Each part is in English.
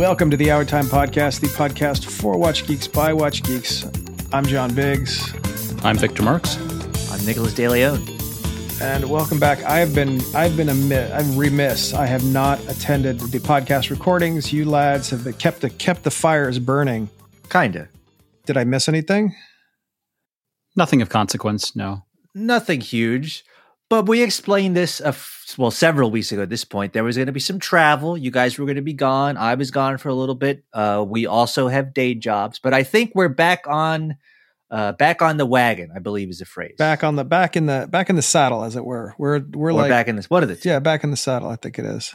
Welcome to the Hour Time Podcast, the podcast for Watch Geeks by Watch Geeks. I'm John Biggs. I'm Victor Marks. I'm Nicholas DeLeon. And welcome back. I have been I've been a I'm remiss. I have not attended the podcast recordings. You lads have kept the kept the fires burning. Kinda. Did I miss anything? Nothing of consequence. No. Nothing huge. But we explained this, well, several weeks ago at this point. There was going to be some travel. You guys were going to be gone. I was gone for a little bit. Uh, we also have day jobs, but I think we're back on. Uh, back on the wagon, I believe is the phrase. Back on the back in the back in the saddle, as it were. We're we're or like back in this. What are the yeah back in the saddle? I think it is.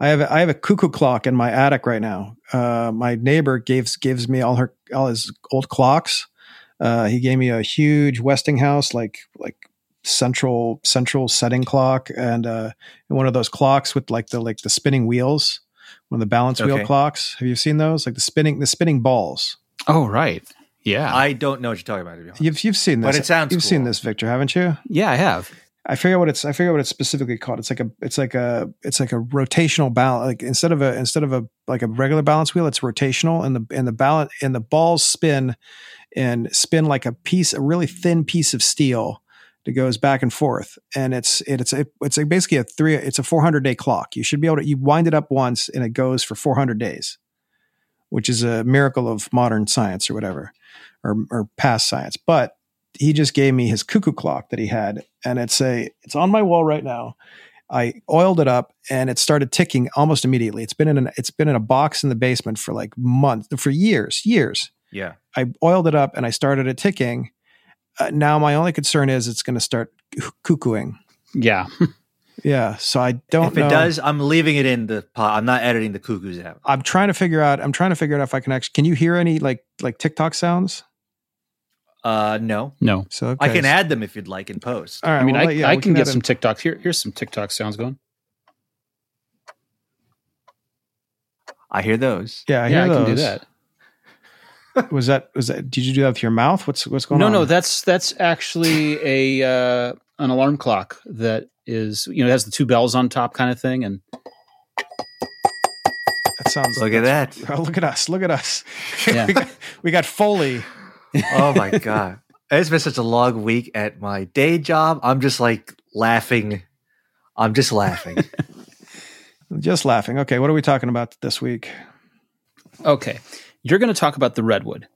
I have a, I have a cuckoo clock in my attic right now. Uh, my neighbor gives gives me all her all his old clocks. Uh, he gave me a huge Westinghouse, like like central central setting clock and uh one of those clocks with like the like the spinning wheels one of the balance Okay. wheel clocks have you seen those like the spinning the spinning balls Oh, right. Yeah. I don't know what you're talking about. To be honest. you've you've seen this But it sounds you've seen this victor haven't you yeah, I have. i forget what it's i forget what it's specifically called it's like a it's like a it's like a rotational balance like instead of a instead of a like a regular balance wheel it's rotational and the and the balance and the balls spin and spin like a piece a really thin piece of steel that goes back and forth. And it's it's a, it's a basically a three it's a 400 day clock. You should be able to you wind it up once and it goes for 400 days which is a miracle of modern science or whatever or, or past science. But he just gave me his cuckoo clock that he had and it's a it's on my wall right now. I oiled it up and it started ticking almost immediately. It's been in an it's been in a box in the basement for like months for years years. Yeah. I oiled it up and I started it ticking. Uh, now my only concern is it's going to start cuckooing. Yeah. Yeah, so I don't if it does, I'm leaving it in the pot. I'm not editing the cuckoos out. I'm trying to figure out. I'm trying to figure out if I can actually. Can you hear any like like TikTok sounds? Uh, no. No. So I can add them if you'd like in post. All right, I mean, well, I, yeah, I we can, get some TikToks. Here, here's some TikTok sounds going. I hear those. Yeah, I yeah, hear I can do that. Was that was that? Did you do that with your mouth? What's what's going No, on? no, no, that's that's actually a uh, an alarm clock that is you know it has the two bells on top kind of thing, and that sounds. Look at that. Oh, look at us! Look at us! Yeah. we, got, we got Foley. Oh my god. It's been such a long week at my day job. I'm just like laughing. I'm just laughing. Just laughing. Okay, what are we talking about this week? okay, you're going to talk about the redwood.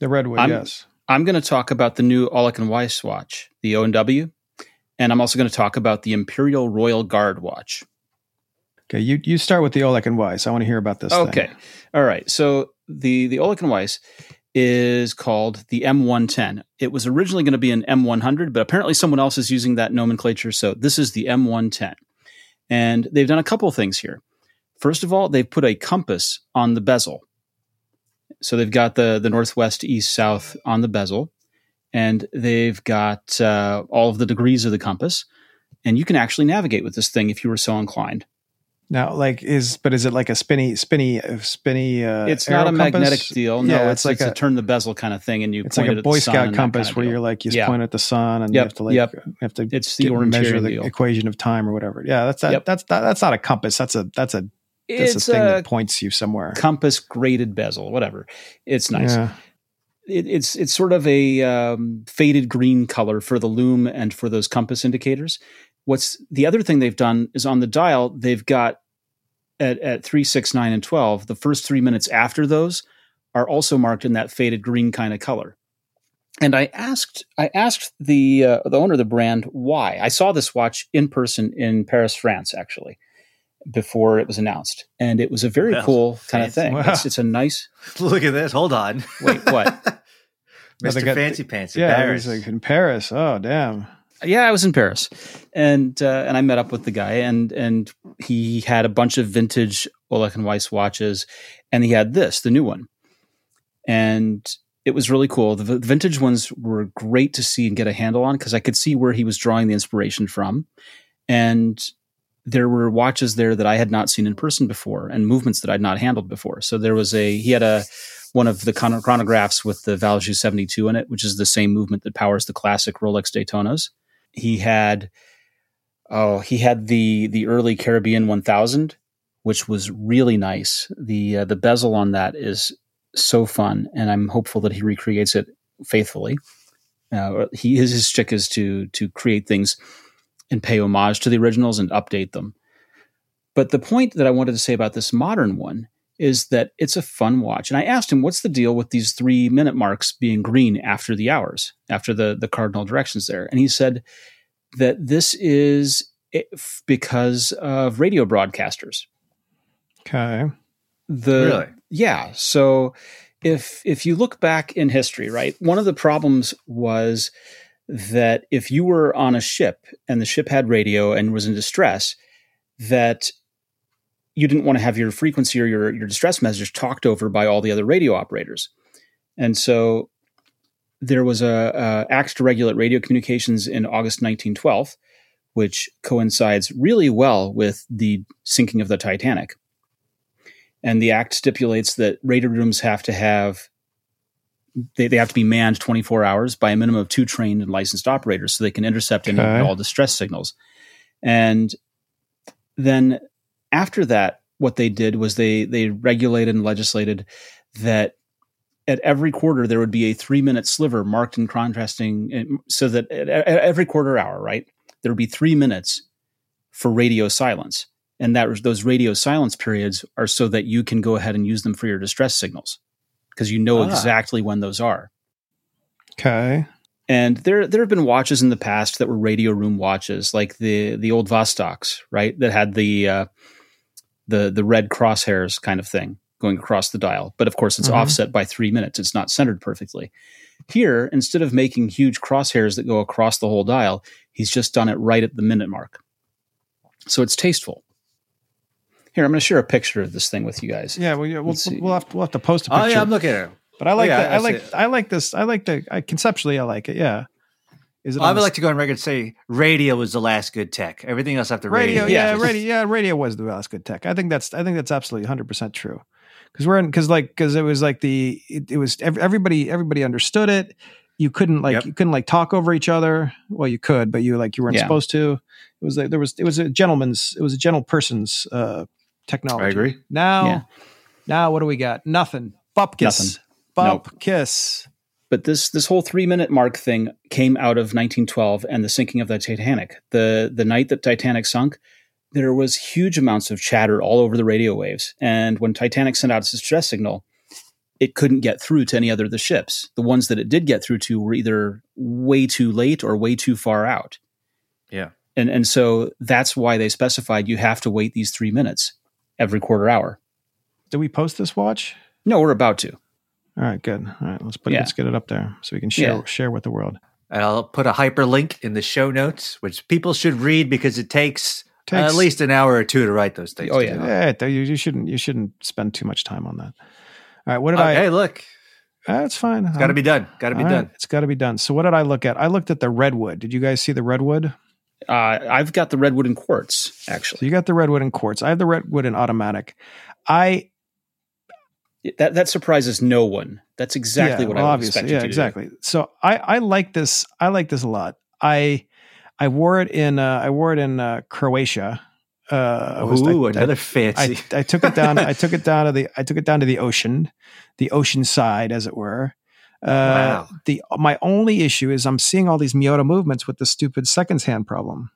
The redwood. I'm- yes. I'm going to talk about the new Ollech and Wajs watch, the O and W, and I'm also going to talk about the Imperial Royal Guard watch. Okay, you you start with the Ollech and Wajs. I want to hear about this. thing. Okay. All right. So the the Ollech and Wajs is called the M110. It was originally going to be an M100, but apparently someone else is using that nomenclature. So this is the M110. And they've done a couple of things here. First of all, they've put a compass on the bezel. So they've got the the northwest, east, south on the bezel, and they've got uh, all of the degrees of the compass. And you can actually navigate with this thing if you were so inclined. Now, like, is but is it like a spinny, spinny, uh, spinny? Uh, it's not a compass? magnetic deal. No, Yeah, it's, it's like a, a- turn the bezel kind of thing, and you It's like a Boy Scout compass kind of where deal. you're like you Yeah. point at the sun and you have to like yep. have to It's the measure the deal. equation of time or whatever. Yeah, that's that, Yep. that's that, that's not a compass. That's a that's a It's a thing a that points you somewhere. compass graded bezel, whatever. It's nice. Yeah. It, it's it's sort of a um, faded green color for the loom and for those compass indicators. What's the other thing they've done is on the dial they've got at at three, six, nine, and twelve. The first three minutes after those are also marked in that faded green kind of color. And I asked I asked the uh, the owner of the brand why. I saw this watch in person in Paris, France, actually, before it was announced, and it was a very Well, cool kind of thing. Wow. It's, it's a nice. Look at this. Hold on. Wait, what? No, they Mr. got- Fancy Pants. in Yeah, Paris. it was like in Paris. Oh, damn. Yeah, I was in Paris, and uh, and I met up with the guy, and and he had a bunch of vintage Ollech and Wajs watches, and he had this, the new one, and it was really cool. The v- vintage ones were great to see and get a handle on because I could see where he was drawing the inspiration from, and there were watches there that I had not seen in person before, and movements that I'd not handled before. So there was a he had a one of the chronographs with the Valjoux 72 in it, which is the same movement that powers the classic Rolex Daytonas. He had oh, he had the the early Caribbean 1000 which was really nice. the uh, The bezel on that is so fun, and I'm hopeful that he recreates it faithfully. Uh, he his, his stick is to to create things and pay homage to the originals and update them. But the point that I wanted to say about this modern one is that it's a fun watch. And I asked him, what's the deal with these three minute marks being green after the hours, after the, the cardinal directions there? And he said that this is because of radio broadcasters. Okay. The, Really? Yeah. So if if you look back in history, right, one of the problems was that if you were on a ship and the ship had radio and was in distress, that you didn't want to have your frequency or your, your distress message talked over by all the other radio operators. And so there was a, a act to regulate radio communications in August 1912, which coincides really well with the sinking of the Titanic. And the act stipulates that radio rooms have to have they, they have to be manned 24 hours by a minimum of two trained and licensed operators so they can intercept any Okay. and all distress signals. And then after that, what they did was they they regulated and legislated that at every quarter there would be a three minute sliver marked in contrasting, eh, so that at, at every quarter hour, right, there would be three minutes for radio silence, and that those radio silence periods are so that you can go ahead and use them for your distress signals because you know Ah. exactly when those are. Okay. And there there have been watches in the past that were radio room watches, like the the old Vostoks, right? That had the uh, the the red crosshairs kind of thing going across the dial. But of course, it's Mhm. offset by three minutes. It's not centered perfectly. Here, instead of making huge crosshairs that go across the whole dial, he's just done it right at the minute mark. So it's tasteful. Here, I'm going to share a picture of this thing with you guys. Yeah, well, yeah, we'll, Let's see. we'll have to, we'll have to post a picture. Oh yeah, I'm looking at it. but I like yeah, the, I I like it. I like this. I like the I, conceptually. I like it. Yeah. Is it I would like to go on record and say radio was the last good tech. Everything else after radio. radio? Yeah, Yeah. radio. Yeah, radio was the last good tech. I think that's I think that's absolutely 100 percent true. Because we're in because like because it was like the it, it was everybody everybody understood it. You couldn't like Yep. you couldn't like talk over each other. Well, you could, but you like you weren't Yeah. supposed to. It was like there was it was a gentleman's it was a gentle person's uh technology. I agree. Now, Yeah. now what do we got? Nothing. Bump kiss. Nothing. Bump kiss. but this this whole three minute mark thing came out of 1912 and the sinking of the Titanic. The the night that Titanic sunk, there was huge amounts of chatter all over the radio waves, and when Titanic sent out its distress signal, it couldn't get through to any other of the ships. The ones that it did get through to were either way too late or way too far out. Yeah. And and so that's why they specified you have to wait these three minutes every quarter hour. Did we post this watch? No, we're about to. All right, good. All right, let's put Yeah. let's get it up there so we can share Yeah. share with the world. And I'll put a hyperlink in the show notes, which people should read because it takes, uh, Takes- at least an hour or two to write those things. Oh, yeah. Yeah, th- you, you shouldn't you shouldn't spend too much time on that. All right, what did Oh, I? hey, look, uh, That's fine. it's got to um, be done. Got to be All right, done. It's got to be done. So what did I look at? I looked at the redwood. Did you guys see the redwood? Uh, I've got the redwood and quartz actually. So you got the redwood and quartz. I have the redwood and automatic. I That that surprises no one. That's exactly yeah, what well, I would obviously, expect you yeah, to do. exactly. So I I like this. I like this a lot. I I wore it in uh, I wore it in uh, Croatia. Uh, I was- I- Ooh, I- another fancy. I, I took it down. I took it down to the. I took it down to the ocean, the ocean side, as it were. Uh, Wow. The my only issue is I'm seeing all these Miyota movements with the stupid seconds hand problem.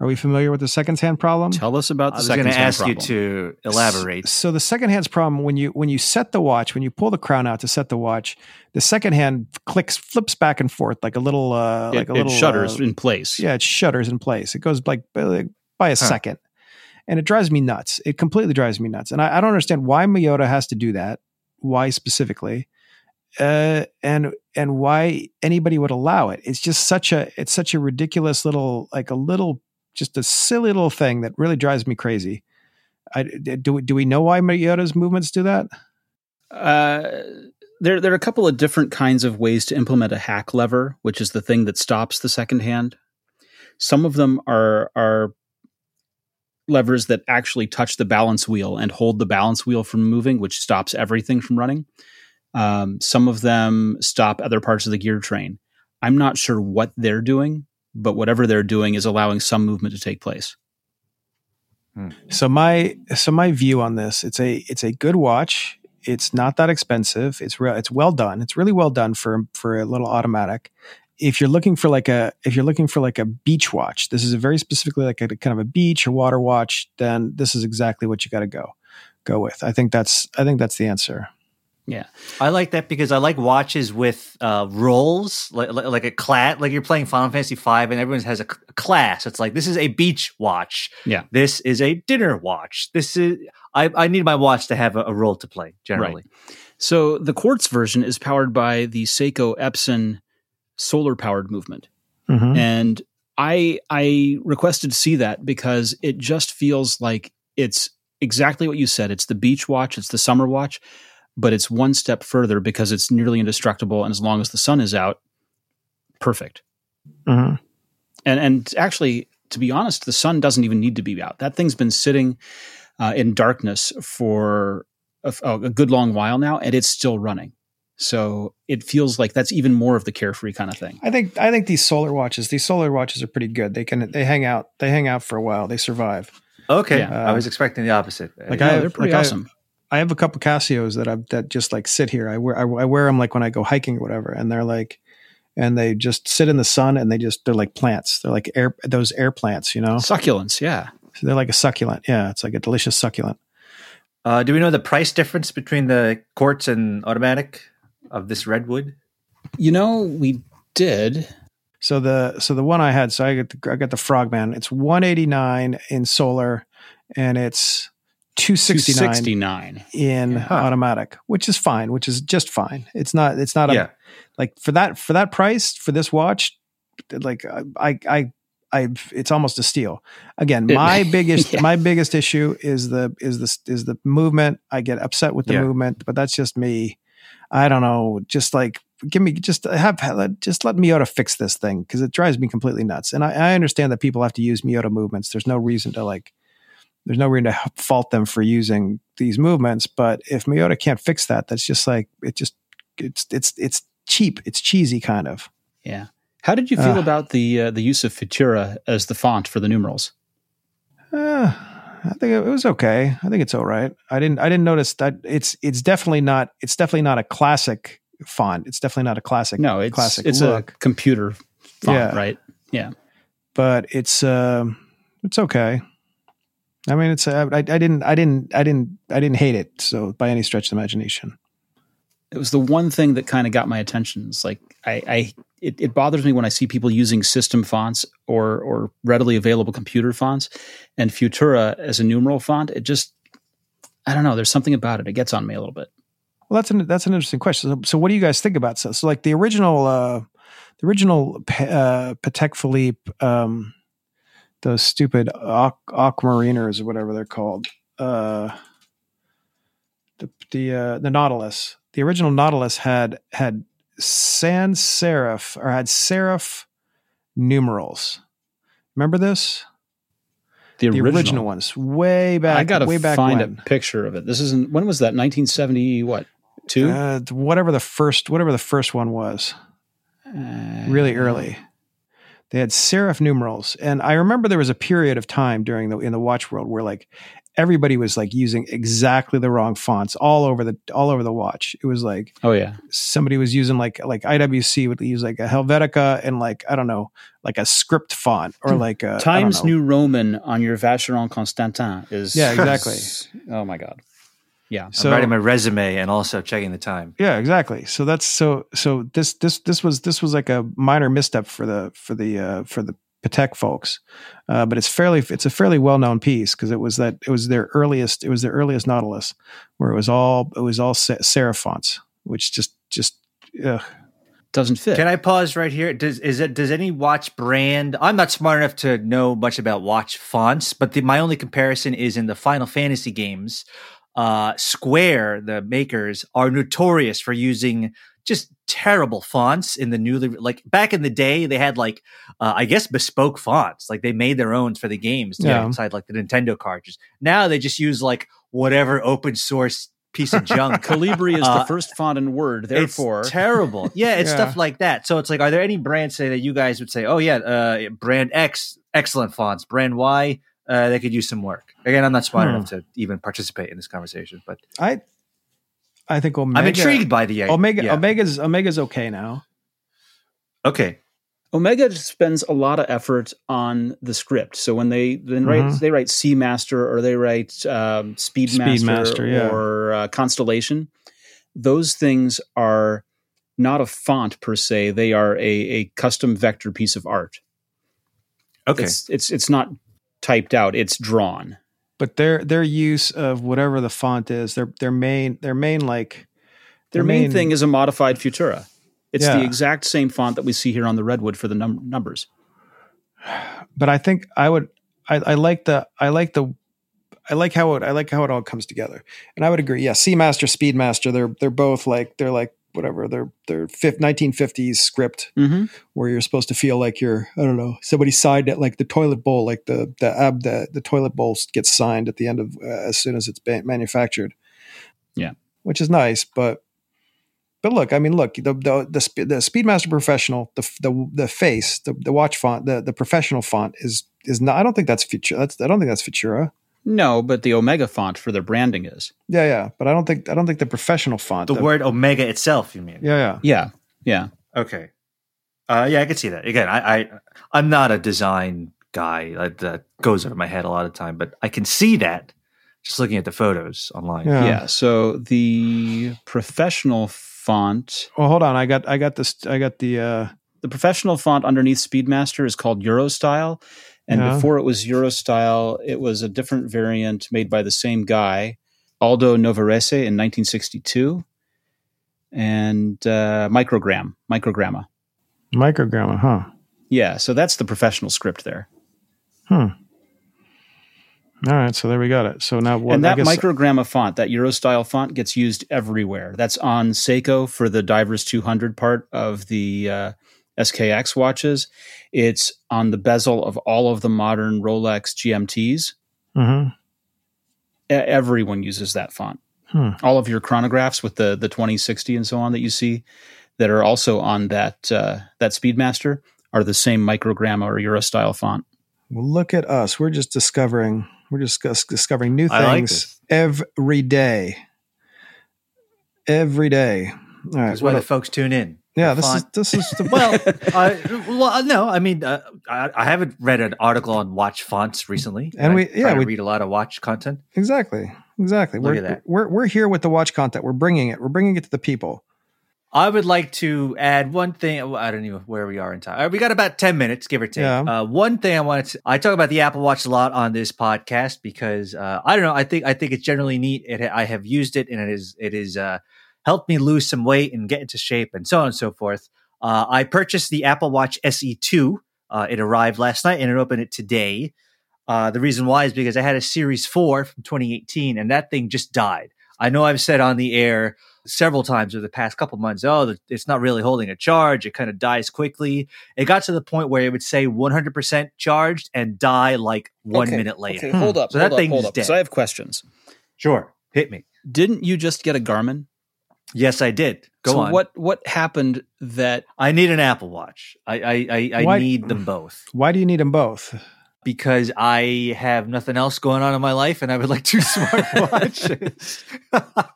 Are we familiar with the seconds hand problem? Tell us about the I the was second going to hand ask you problem. to elaborate. So the second hand's problem when you when you set the watch, when you pull the crown out to set the watch, the second hand clicks flips back and forth like a little uh, It, like a it little shutters uh, in place. yeah, it shutters in place. It goes like by by a second, and it drives me nuts. It completely drives me nuts, and I, I don't understand why Miyota has to do that. Why specifically, uh, and and why anybody would allow it? It's just such a it's such a ridiculous little like a little just a silly little thing that really drives me crazy. I, do we- do we know why Miyota's movements do that? Uh, there, there are a couple of different kinds of ways to implement a hack lever, which is the thing that stops the second hand. Some of them are are levers that actually touch the balance wheel and hold the balance wheel from moving, which stops everything from running. Um, some of them stop other parts of the gear train. I'm not sure what they're doing, but whatever they're doing is allowing some movement to take place. Hmm. So my so my view on this, it's a it's a good watch. It's not that expensive. It's real. It's well done. It's really well done for for a little automatic. If you're looking for like a if you're looking for like a beach watch, this is a very specifically like a kind of a beach or water watch. Then this is exactly what you got to go go with. I think that's I think that's the answer. Yeah. I like that because I like watches with uh, roles, like, like, like a class. Like you're playing Final Fantasy V, and everyone has a, c- class. It's like this is a beach watch. Yeah. This is a dinner watch. This is I, I need my watch to have a, a role to play. Generally, So the quartz version is powered by the Seiko Epson solar powered movement. Mhm. And I I requested to see that because it just feels like it's exactly what you said. It's the beach watch, it's the summer watch, but it's one step further because it's nearly indestructible and as long as the sun is out, perfect. Mhm. And and actually, to be honest, the sun doesn't even need to be out. That thing's been sitting uh, in darkness for a, a good long while now, and it's still running. So it feels like that's even more of the carefree kind of thing. I think I think these solar watches, these solar watches are pretty good. They can they hang out they hang out for a while. They survive. okay. Yeah. I was expecting the opposite. Like Yeah, I have- they're pretty like I- awesome. I have a couple Casios that I that just like sit here. I wear I, I wear them like when I go hiking or whatever, and they're like, and they just sit in the sun and they just they're like plants. They're like air those air plants, you know. Succulents, yeah. So they're like a succulent. Yeah, it's like a delicious succulent. uh, do we know the price difference between the quartz and automatic of this redwood? You know, we did. So the so the one I had, so I got the, I got the Frogman. It's one eighty nine in solar, and it's two sixty nine 269. in Huh. automatic, which is fine, which is just fine. It's not it's not a yeah. like for that for that price for this watch like i i i it's almost a steal again my biggest yeah. my biggest issue is the is the is the movement i get upset with the Yeah. movement but that's just me i don't know just like give me just have just let Miyota fix this thing because it drives me completely nuts and I, I understand that people have to use Miyota movements there's no reason to like there's no reason to fault them for using these movements but if Miyota can't fix that that's just like it just it's it's it's cheap it's cheesy kind of Yeah. How did you feel Uh. about the uh, the use of Futura as the font for the numerals? Uh, I think it was okay. I think it's all right. I didn't. I didn't notice that it's. It's definitely not. It's definitely not a classic font. It's definitely not a classic. No, it's classic it's look. a computer font, Yeah. right? Yeah. But it's. Um, it's okay. I mean, it's. Uh, I, I didn't. I didn't. I didn't. I didn't hate it. So by any stretch of the imagination. It was the one thing that kind of got my attention. It's like I, I it, it bothers me when I see people using system fonts or or readily available computer fonts, and Futura as a numeral font. It just I don't know. There's something about it. It gets on me a little bit. Well, that's an that's an interesting question. So, so what do you guys think about so? So, like the original, uh, the original uh, Patek Philippe, um, those stupid aqu- aquamariners or whatever they're called, uh, the the uh, the Nautilus. The original Nautilus had had sans serif or had serif numerals. Remember this? The The original, original, ones, way back. I gotta way back find when. a picture of it. This isn't when was that? 1970 what two? Uh, whatever the first, whatever the first one was. Uh, really early. They had serif numerals, and I remember there was a period of time during the in the watch world where like everybody was like using exactly the wrong fonts all over the all over the watch. It was like Oh yeah. somebody was using like like IWC would use like a Helvetica and like I don't know like a script font or hmm. like a Times. New Roman on your Vacheron Constantin is Yeah, exactly. oh my god. Yeah. So I'm writing my resume and also checking the time. Yeah, exactly. So that's so so this this this was this was like a minor misstep for the for the uh, for the Patek folks, uh, but it's fairly it's a fairly well known piece because it was that it was their earliest it was their earliest Nautilus where it was all it was all se- serif fonts, which just just ugh. Doesn't fit. Can I pause right here? Does is it does any watch brand? I'm not smart enough to know much about watch fonts, but the, my only comparison is in the Final Fantasy games. Uh, Square, the makers, are notorious for using just terrible fonts in the newly like back in the day they had like uh, i guess bespoke fonts like they made their own for the games to Yeah. inside like the nintendo cartridges now they just use like whatever open source piece of junk Calibri is Uh, the first font in Word. Therefore, it's terrible. Yeah, it's Yeah. stuff like that. So it's like, are there any brands say that you guys would say, oh yeah, uh, brand X, excellent fonts, brand Y, uh, they could use some work. Again, I'm not smart Hmm. enough to even participate in this conversation, but I I think Omega. I'm intrigued by the Omega yeah. Omega's Omega's okay now. Okay, Omega spends a lot of effort on the script. So when they then write Mhm. they write Seamaster or they write um, Speedmaster, Speedmaster, yeah. or uh, Constellation, those things are not a font per se. They are a, a custom vector piece of art. okay. It's it's it's not typed out. It's drawn. But their their use of whatever the font is, their their main their main like Their main, thing is a modified Futura. It's Yeah. the exact same font that we see here on the Redwood for the num- numbers. but I think I would I, I like the I like the I like how it I like how it all comes together. And I would agree. Yeah, Seamaster, Speedmaster, they're they're both like they're like whatever, they're they're 1950s script Mm-hmm. where you're supposed to feel like you're I don't know, somebody signed it like the toilet bowl, like the the ab the, the toilet bowl gets signed at the end of uh, as soon as it's manufactured. Yeah. Which is nice, but but look, I mean, look, the the the, the Speedmaster Professional, the the the face, the, the watch font, the the professional font is is not. I don't think that's Futura. That's I don't think that's Futura. No, but the Omega font for their branding is. Yeah, yeah, but I don't think I don't think the professional font. the word Omega itself, you mean? Yeah, yeah. Yeah, yeah. Okay. Uh, yeah, I can see that. Again, I, I I'm not a design guy that, that goes over my head a lot of time, but I can see that just looking at the photos online. Yeah. Yeah. So the professional font, Well, hold on. I got I got this. I got the. uh the professional font underneath Speedmaster is called Eurostile. And Yeah. before it was Eurostile, it was a different variant made by the same guy, Aldo Novarese in 1962. And uh, Microgram, Microgramma. Microgramma, huh? Yeah. So that's the professional script there. Hmm. All right, so there we got it. So now, what, and that guess, microgramma font, that Eurostile font, gets used everywhere. That's on Seiko for the Divers 200 part of the uh, SKX watches. It's on the bezel of all of the modern Rolex GMTs. Mhm. E- Everyone uses that font. Hmm. All of your chronographs with the the 2060 and so on that you see that are also on that uh, that Speedmaster are the same microgramma or Eurostile font. Well, look at us. We're just discovering. We're just discovering new I like things every day. Every day. All right. That's why the folks tune in. Yeah, this is this is the well, uh, well, uh, no, I mean, uh, I, I haven't read an article on watch fonts recently, And I we- try yeah, we- read a lot of watch content. exactly exactly. Look we're, at that. we're we're here with the watch content. We're bringing it. We're bringing it to the people. I would like to add one thing. I don't know where we are in time. Right, we got about 10 minutes, give or take. Yeah. Uh, one thing I wanted to, I talk about the Apple Watch a lot on this podcast because, uh, I don't know. I think, I think it's generally neat. It, I have used it and it is, it is, uh, helped me lose some weight and get into shape and so on and so forth. Uh, I purchased the Apple Watch SE2. Uh, it arrived last night and it opened it today. Uh, the reason why is because I had a Series 4 from 2018 and that thing just died. I know I've said on the air several times over the past couple months, oh, it's not really holding a charge. It kind of dies quickly. It got to the point where it would say 100% charged and die like one Okay, minute later. Okay, hold up. So hold that up, thing's hold up. dead. So I have questions. Sure. Hit me. Didn't you just get a Garmin? Yes, I did. Go so on. what what happened that I need an Apple Watch. I I, I, I Why- need them both Why do you need them both? because I have nothing else going on in my life, and I would like two smartwatches.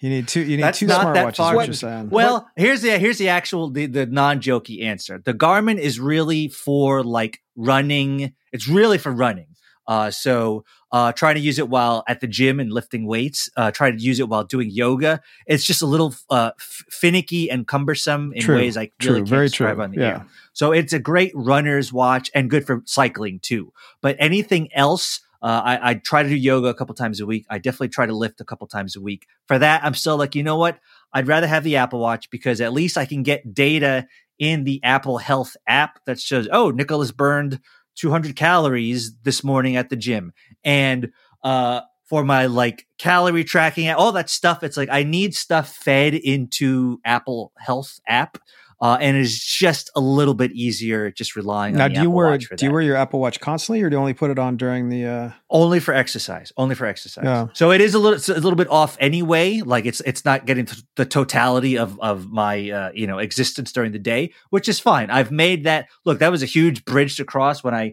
You need two. You need That's two not that smartwatches. far. What you're saying? Well, here's the here's the actual the, the non jokey answer. The Garmin is really for like running. It's really for running. Uh, so uh, trying to use it while at the gym and lifting weights. Uh, try to use it while doing yoga. It's just a little uh, f- finicky and cumbersome in True, ways I true, really can't very describe true. on the Yeah. air. So it's a great runner's watch and good for cycling too. But anything else, uh, I, I try to do yoga a couple times a week. I definitely try to lift a couple times a week. For that, I'm still like, you know what? I'd rather have the Apple Watch because at least I can get data in the Apple Health app that shows, oh, Nicholas burned 200 calories this morning at the gym. And uh, for my like calorie tracking, all that stuff, it's like I need stuff fed into Apple Health app. Uh, and it's just a little bit easier just relying now, on the do you wear do you wear your Apple Watch constantly, or do you only put it on during the? uh only for exercise only for exercise Yeah. so it is a little a little bit off anyway like it's it's not getting to the totality of of my uh, you know existence during the day which is fine i've made that look that was a huge bridge to cross when i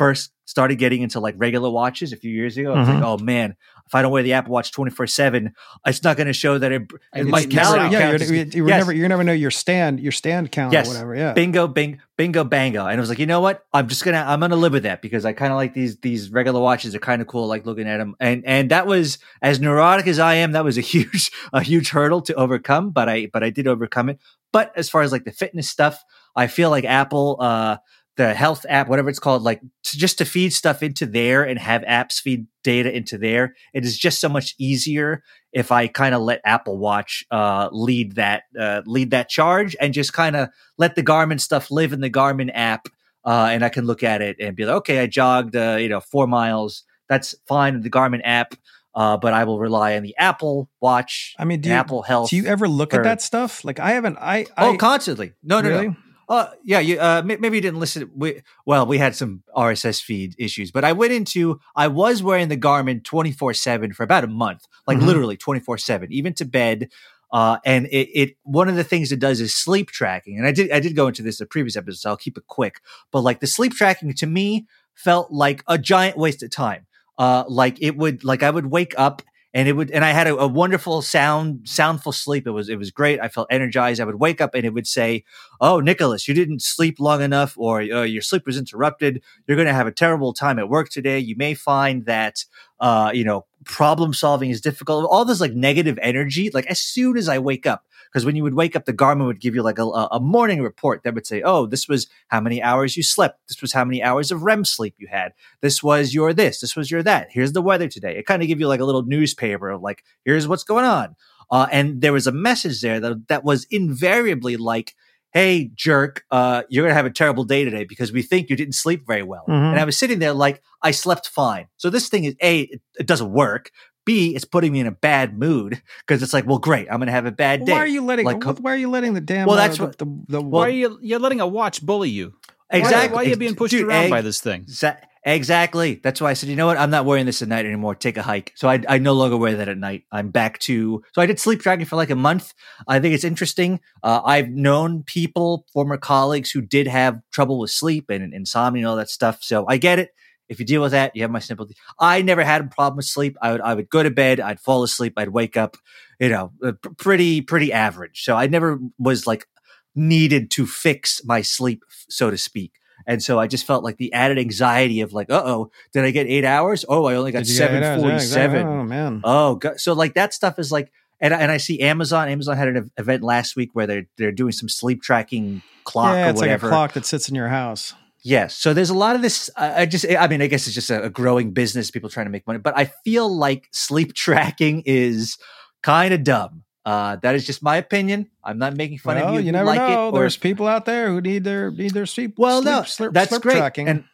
first started getting into like regular watches a few years ago. I was like, Mhm. oh man, if I don't wear the Apple Watch 24 seven, it's not going to show that it, I it might might calorie yeah, count you're, as- you're, you're Yes. never you never know your stand your stand count Yes. or whatever. Yeah, bingo bing bingo bango and i was like you know what i'm just gonna i'm gonna live with that because i kind of like these these regular watches are kind of cool like looking at them and and that was as neurotic as i am that was a huge a huge hurdle to overcome but i but i did overcome it but as far as like the fitness stuff i feel like apple uh the health app whatever it's called like to, just to feed stuff into there and have apps feed data into there it is just so much easier if I kind of let Apple Watch uh, lead that uh, lead that charge and just kind of let the Garmin stuff live in the Garmin app, uh, and I can look at it and be like, okay, I jogged, uh, you know, four miles. That's fine in the Garmin app, uh, but I will rely on the Apple Watch, I mean, do you, Apple Health. do you ever look or- at that stuff? Like I haven't. I, oh, constantly. No, no, really? no. Uh, yeah, you, uh, maybe you didn't listen. We, well, we had some RSS feed issues, but I went into, I was wearing the Garmin 24 7 for about a month, like Mhm. literally 24 7, even to bed. Uh, and it, it, one of the things it does is sleep tracking. And I did, I did go into this in a previous episode, so I'll keep it quick. But like the sleep tracking to me felt like a giant waste of time. Uh, like it would, like I would wake up and it would and i had a, a wonderful sound soundful sleep. It was it was great. I felt energized. I would wake up and it would say oh nicholas you didn't sleep long enough or uh, your sleep was interrupted. You're going to have a terrible time at work today. You may find that uh, you know problem solving is difficult. All this like negative energy like as soon as i wake up because when you would wake up the garmin would give you like a, a morning report that would say oh this was how many hours you slept this was how many hours of rem sleep you had this was your this, this was your that. Here's the weather today. It kind of give you like a little newspaper of like, here's what's going on. Uh, and there was a message there that that was invariably like, "Hey, jerk, uh, you're gonna have a terrible day today because we think you didn't sleep very well." Mhm. And I was sitting there like, I slept fine. So this thing is a, it, it doesn't work. B, it's putting me in a bad mood because it's like, well, great, I'm gonna have a bad day. why are you letting? Like, why are you letting the damn? Well, uh, that's the, what- the, the, Why are you you're letting a watch bully you? Exactly. Why, are you being pushed Dude, around egg- by this thing? Exa- Exactly. That's why I said, you know what? I'm not wearing this at night anymore. Take a hike. So I, I no longer wear that at night. I'm back to. So I did sleep tracking for like a month. I think it's interesting. Uh, I've known people, former colleagues, who did have trouble with sleep and insomnia and all that stuff. So I get it. If you deal with that, you have my sympathy. I never had a problem with sleep. I would I would go to bed. I'd fall asleep. I'd wake up. You know, uh, pretty pretty average. So I never was like needed to fix my sleep, so to speak. And so I just felt like the added anxiety of like, uh oh, did I get eight hours? Oh, I only got Did you get eight seven? Yeah, exactly. Oh man. Oh, God. so like that stuff is like, and, I- and I see Amazon. Amazon had an event last week where they're they're doing some sleep tracking clock yeah, or it's whatever. like a clock that sits in your house. Yes. So there's a lot of this. I I just, I mean, I guess it's just a, a growing business, people trying to make money. But I feel like sleep tracking is kind of dumb. Uh, that is just my opinion. I'm not making fun well, of you. you never like know. It or There's people out there who need their need their sleep. well, sleep, no, slurp, that's great. Tracking. And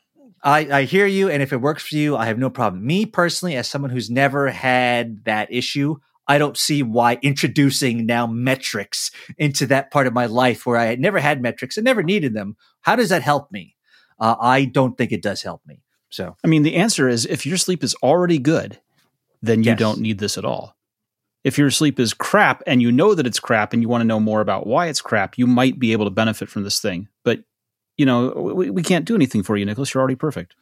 I, I hear you. And if it works for you, I have no problem. Me personally, as someone who's never had that issue, I don't see why introducing now metrics into that part of my life where I had never had metrics and never needed them. How does that help me? Uh, I don't think it does help me. So I mean, the answer is if your sleep is already good, then you Yes. don't need this at all. If your sleep is crap and you know that it's crap and you want to know more about why it's crap, you might be able to benefit from this thing. But, you know, we, we can't do anything for you, Nicholas. You're already perfect.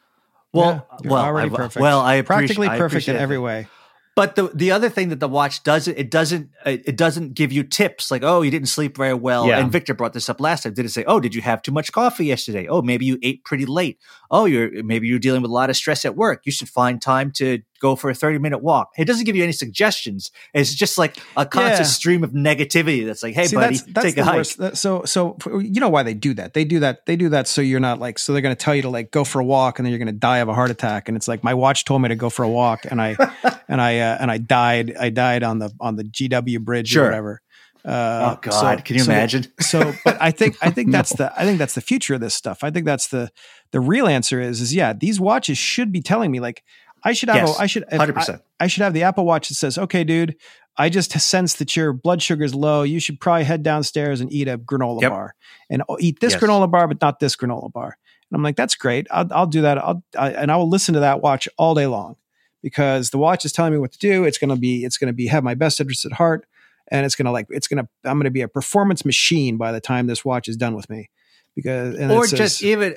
well, Yeah, you're well, already I, perfect. well, I practically appreciate- I perfect in every that. way. But the the other thing that the watch does it doesn't it doesn't give you tips like oh you didn't sleep very well. Yeah. and Victor brought this up last time. Did it say oh did you have too much coffee yesterday? Oh maybe you ate pretty late. Oh you're maybe you're dealing with a lot of stress at work. You should find time to go for a 30 minute walk it doesn't give you any suggestions it's just like a constant Yeah. stream of negativity that's like hey See, buddy that's, that's take a hike worst. So, so you know why they do that? They do that. They do that so you're not like. So they're going to tell you to like go for a walk, and then you're going to die of a heart attack. And it's like my watch told me to go for a walk, and I and I uh, and I died. I died on the on the GW bridge Sure. or whatever. Uh, oh god so- can you so- imagine so but i think i think No. that's the i think that's the future of this stuff i think that's the the real answer is is yeah these watches should be telling me like i should have Yes, a, i should 100% I, I should have the apple watch that says okay dude i just sense that your blood sugar is low. You should probably head downstairs and eat a granola Yep. bar and eat this Yes. granola bar but not this granola bar. And i'm like that's great. I'll, I'll do that. I'll I, and i will listen to that watch all day long because the watch is telling me what to do. It's going to be it's going to be have my best interests at heart and it's gonna like it's gonna I'm gonna be a performance machine by the time this watch is done with me. Because and or it says- just even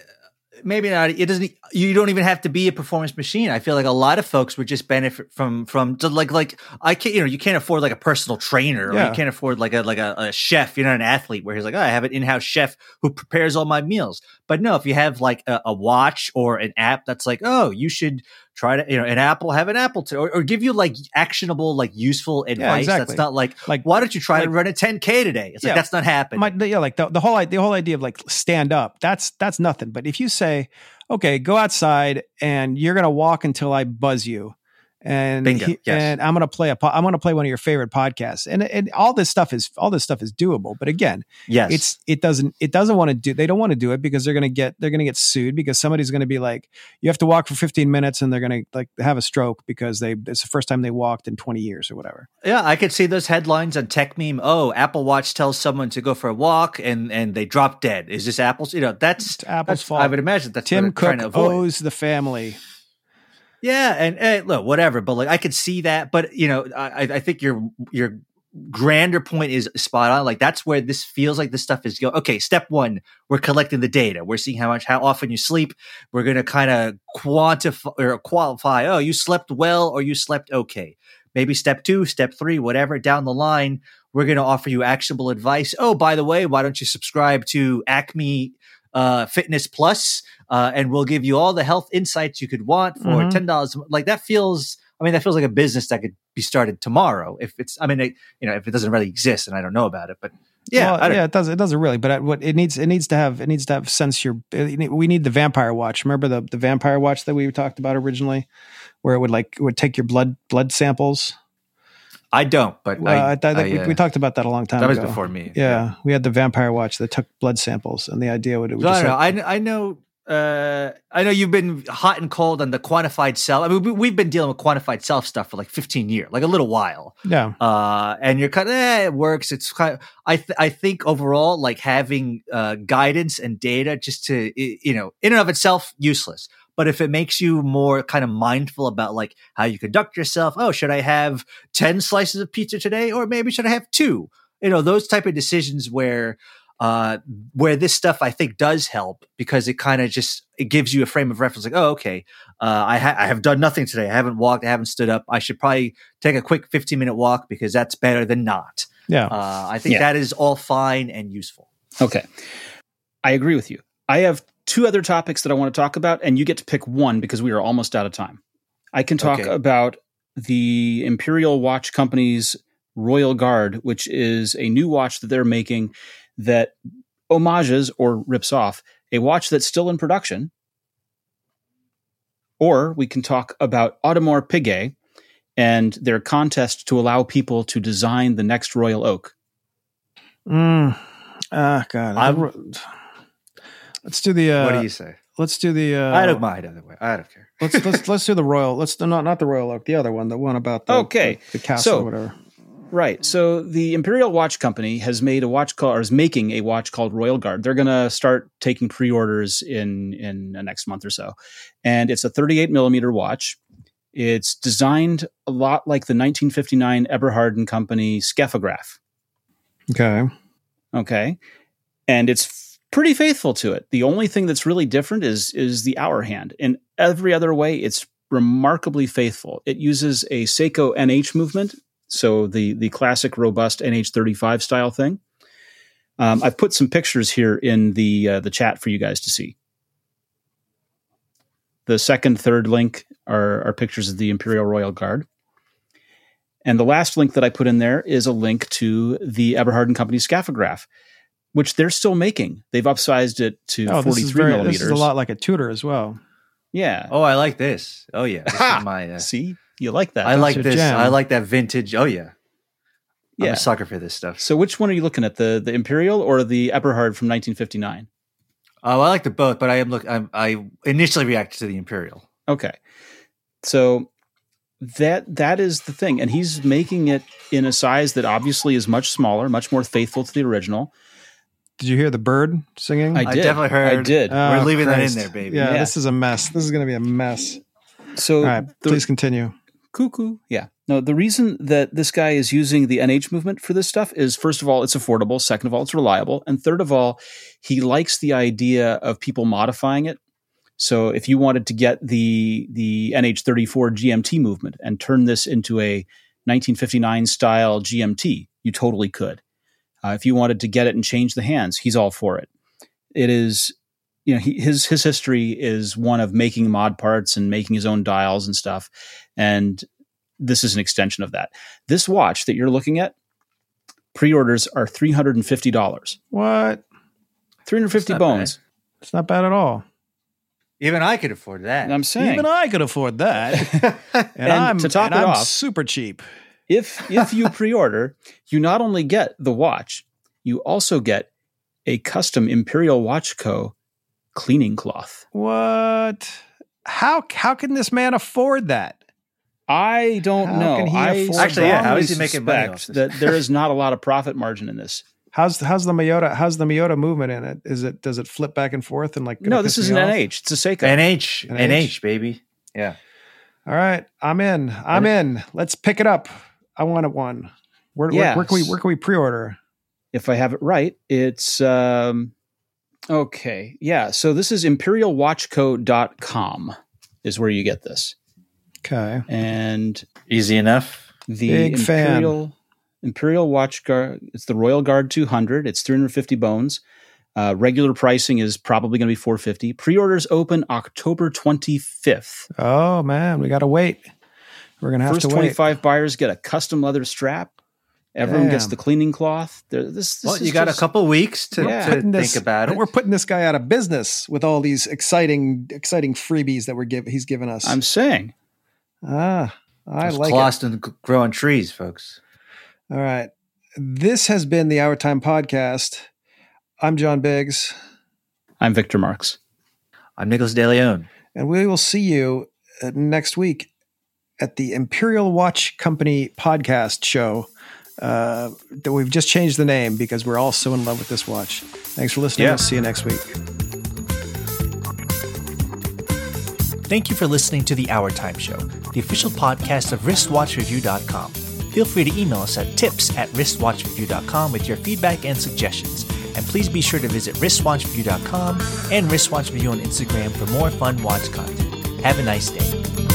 maybe not. It doesn't. You don't even have to be a performance machine. I feel like a lot of folks would just benefit from from like like I can't. You know, you can't afford like a personal trainer, or you can't afford like a like a, a chef. You're not an athlete where he's like, oh, I have an in house chef who prepares all my meals. But no, if you have like a, a watch or an app that's like, oh, you should try to you know an Apple have an Apple to or, or give you like actionable like useful advice. exactly. That's not like Like why don't you try to run a 10k today? It's Yeah. like that's not happening. my, yeah, like the, the whole the whole idea of like stand up. That's that's nothing. But if you say, okay, go outside and you're gonna walk until I buzz you, and Bingo, he- yes. and I'm gonna play a I'm gonna play one of your favorite podcasts, and and all this stuff is all this stuff is doable. But again, yes, it's it doesn't it doesn't want to do they don't want to do it because they're gonna get they're gonna get sued because somebody's gonna be like you have to walk for 15 minutes and they're gonna like have a stroke because they it's the first time they walked in 20 years or whatever. Yeah, I could see those headlines on Techmeme. Oh, Apple Watch tells someone to go for a walk and and they drop dead. Is this Apple's? You know, that's It's Apple's that's, fault. I would imagine that's Tim Cook owes the family. Yeah, and eh, look, whatever. But like, I could see that. But you know, I, I think your your grander point is spot on. Like, that's where this feels like this stuff is going. Okay, step one, we're collecting the data. We're seeing how much, how often you sleep. We're going to kind of quantify or qualify. Oh, you slept well or you slept okay. Maybe step two, step three, whatever down the line. We're going to offer you actionable advice. Oh, by the way, why don't you subscribe to Acme uh, Fitness Plus, uh, and we'll give you all the health insights you could want for Mhm. ten dollars. Like that feels. I mean, that feels like a business that could be started tomorrow. If it's, I mean, it, you know, if it doesn't really exist, and I don't know about it, but yeah, Well, yeah, it does. It doesn't really, but what it needs, it needs to have, it needs to have sense your. We need the vampire watch. Remember the the vampire watch that we talked about originally, where it would like it would take your blood blood samples. I don't. But Well, I, I, I I, we, uh, we talked about that a long time ago. that was ago. before me. Yeah, we had the vampire watch that took blood samples, and the idea would it would So I just don't like- I, I know. Uh, I know you've been hot and cold on the quantified self. I mean, we, we've been dealing with quantified self stuff for like 15 years, like a little while. yeah, uh, and you're kind of eh, it works. It's kind of, I th- I think overall, like having uh, guidance and data just to you know, in and of itself, useless. But if it makes you more kind of mindful about like how you conduct yourself, oh, should I have ten slices of pizza today, or maybe should I have two? You know, those type of decisions where uh, where this stuff I think does help because it kind of just it gives you a frame of reference. Like, oh, okay, uh, I, ha- I have done nothing today. I haven't walked. I haven't stood up. I should probably take a quick 15 minute walk because that's better than not. yeah. Uh, I think Yeah. that is all fine and useful. Okay. I agree with you. I have two other topics that I want to talk about, and you get to pick one because we are almost out of time. I can talk Okay. about the Imperial Watch Company's Royal Guard, which is a new watch that they're making that homages or rips off a watch that's still in production. Or we can talk about Audemars Piguet and their contest to allow people to design the next Royal Oak. Mm. Ah, God. I'm- let's do the. Uh, what do you say? Let's do the. Uh, I don't mind either way. I don't care. let's let's let's do the royal. Let's not not the royal oak. The other one, the one about the Okay. the, the castle So- or whatever. Right. So the Imperial Watch Company has made a watch called, or is making a watch called Royal Guard. They're going to start taking pre-orders in in the next month or so, and it's a 38 millimeter watch. It's designed a lot like the 1959 Eberhard and Company Scaphograph. Okay. Okay, and it's pretty faithful to it. The only thing that's really different is is the hour hand. In every other way, it's remarkably faithful. It uses a Seiko NH movement, so the the classic robust NH35 style thing. Um, I've put some pictures here in the uh, the chat for you guys to see. The second, third link are, are pictures of the Imperial Royal Guard. And the last link that I put in there is a link to the Eberhard and Company Scaphograph, which they're still making. They've upsized it to Oh, 43 this is very. millimeters. This is a lot like a Tudor as well. Yeah. Oh, I like this. Oh yeah, this is my. Uh, See, you like that. I like this. jam. I like that vintage. Oh yeah, I'm yeah. a sucker for this stuff. So which one are you looking at? The the Imperial or the Eberhard from 1959? Oh, I like the both, but I am look. I'm, I initially reacted to the Imperial. Okay. So that that is the thing and he's making it in a size that obviously is much smaller, much more faithful to the original. Did you hear the bird singing? I I definitely heard- I did. Oh, We're leaving that in there, baby. Yeah, Yeah. this is a mess. This is going to be a mess. so All right, the- please continue. cuckoo. Yeah. No, the reason that this guy is using the NH movement for this stuff is first of all, it's affordable. Second of all, it's reliable. And third of all, he likes the idea of people modifying it. So if you wanted to get the the NH34 GMT movement and turn this into a 1959 style GMT, you totally could. Uh, if you wanted to get it and change the hands, he's all for it. It is, you know, he, his his history is one of making mod parts and making his own dials and stuff, and this is an extension of that. This watch that you're looking at, pre-orders are three hundred and fifty dollars. What? Three hundred fifty That's not bones. It's not bad at all. Even I could afford that. I'm saying Even I could afford that. and, And I'm to top and it I'm off- super cheap. If if you pre-order, you not only get the watch, you also get a custom Imperial Watch Co. cleaning cloth. What? How how can this man afford that? I don't How know. can he I afford Actually, yeah, how strongly is he making money off this? that there is not a lot of profit margin in this. How's how's the Miyota how's the Miyota movement in it? Is it does it flip back and forth and like No, this is me an off? NH. It's a Seiko. NH, NH. NH, baby. Yeah. All right, I'm in. I'm in. Let's pick it up. I wanted one. Where, where, where can we where can we pre-order? if I have it right, it's um, okay. Yeah. So this is imperialwatchco.com is where you get this. Okay. And Easy enough. the Big fan. Imperial Imperial Watch Guard. It's the Royal Guard 200. It's 350 bones. Uh, regular pricing is probably going to be 450. Pre-orders open October 25th. Oh man, we got to wait. We're gonna have First to wait. 25 buyers get a custom leather strap. Everyone gets the cleaning cloth. This, this Well, is you got just- a couple weeks to, Yeah. to Putting think this- about it. We're putting this guy out of business with all these exciting exciting freebies that we're give he's given us. I'm saying. ah, I There's like it. cost and growing trees, folks. All right. This has been the Hour Time Podcast. I'm John Biggs, I'm Victor Marks. I'm Nicholas Deleon. and we will see you uh, next week at the Imperial Watch Company podcast show. Uh, that we've just changed the name because we're all so in love with this watch. Thanks for listening. Yeah. We'll see you next week. Thank you for listening to The Hour Time Show, the official podcast of wristwatchreview.com. Feel free to email us at tips at wristwatchreview.com with your feedback and suggestions. And please be sure to visit wristwatchreview.com and wristwatchreview on Instagram for more fun watch content. Have a nice day.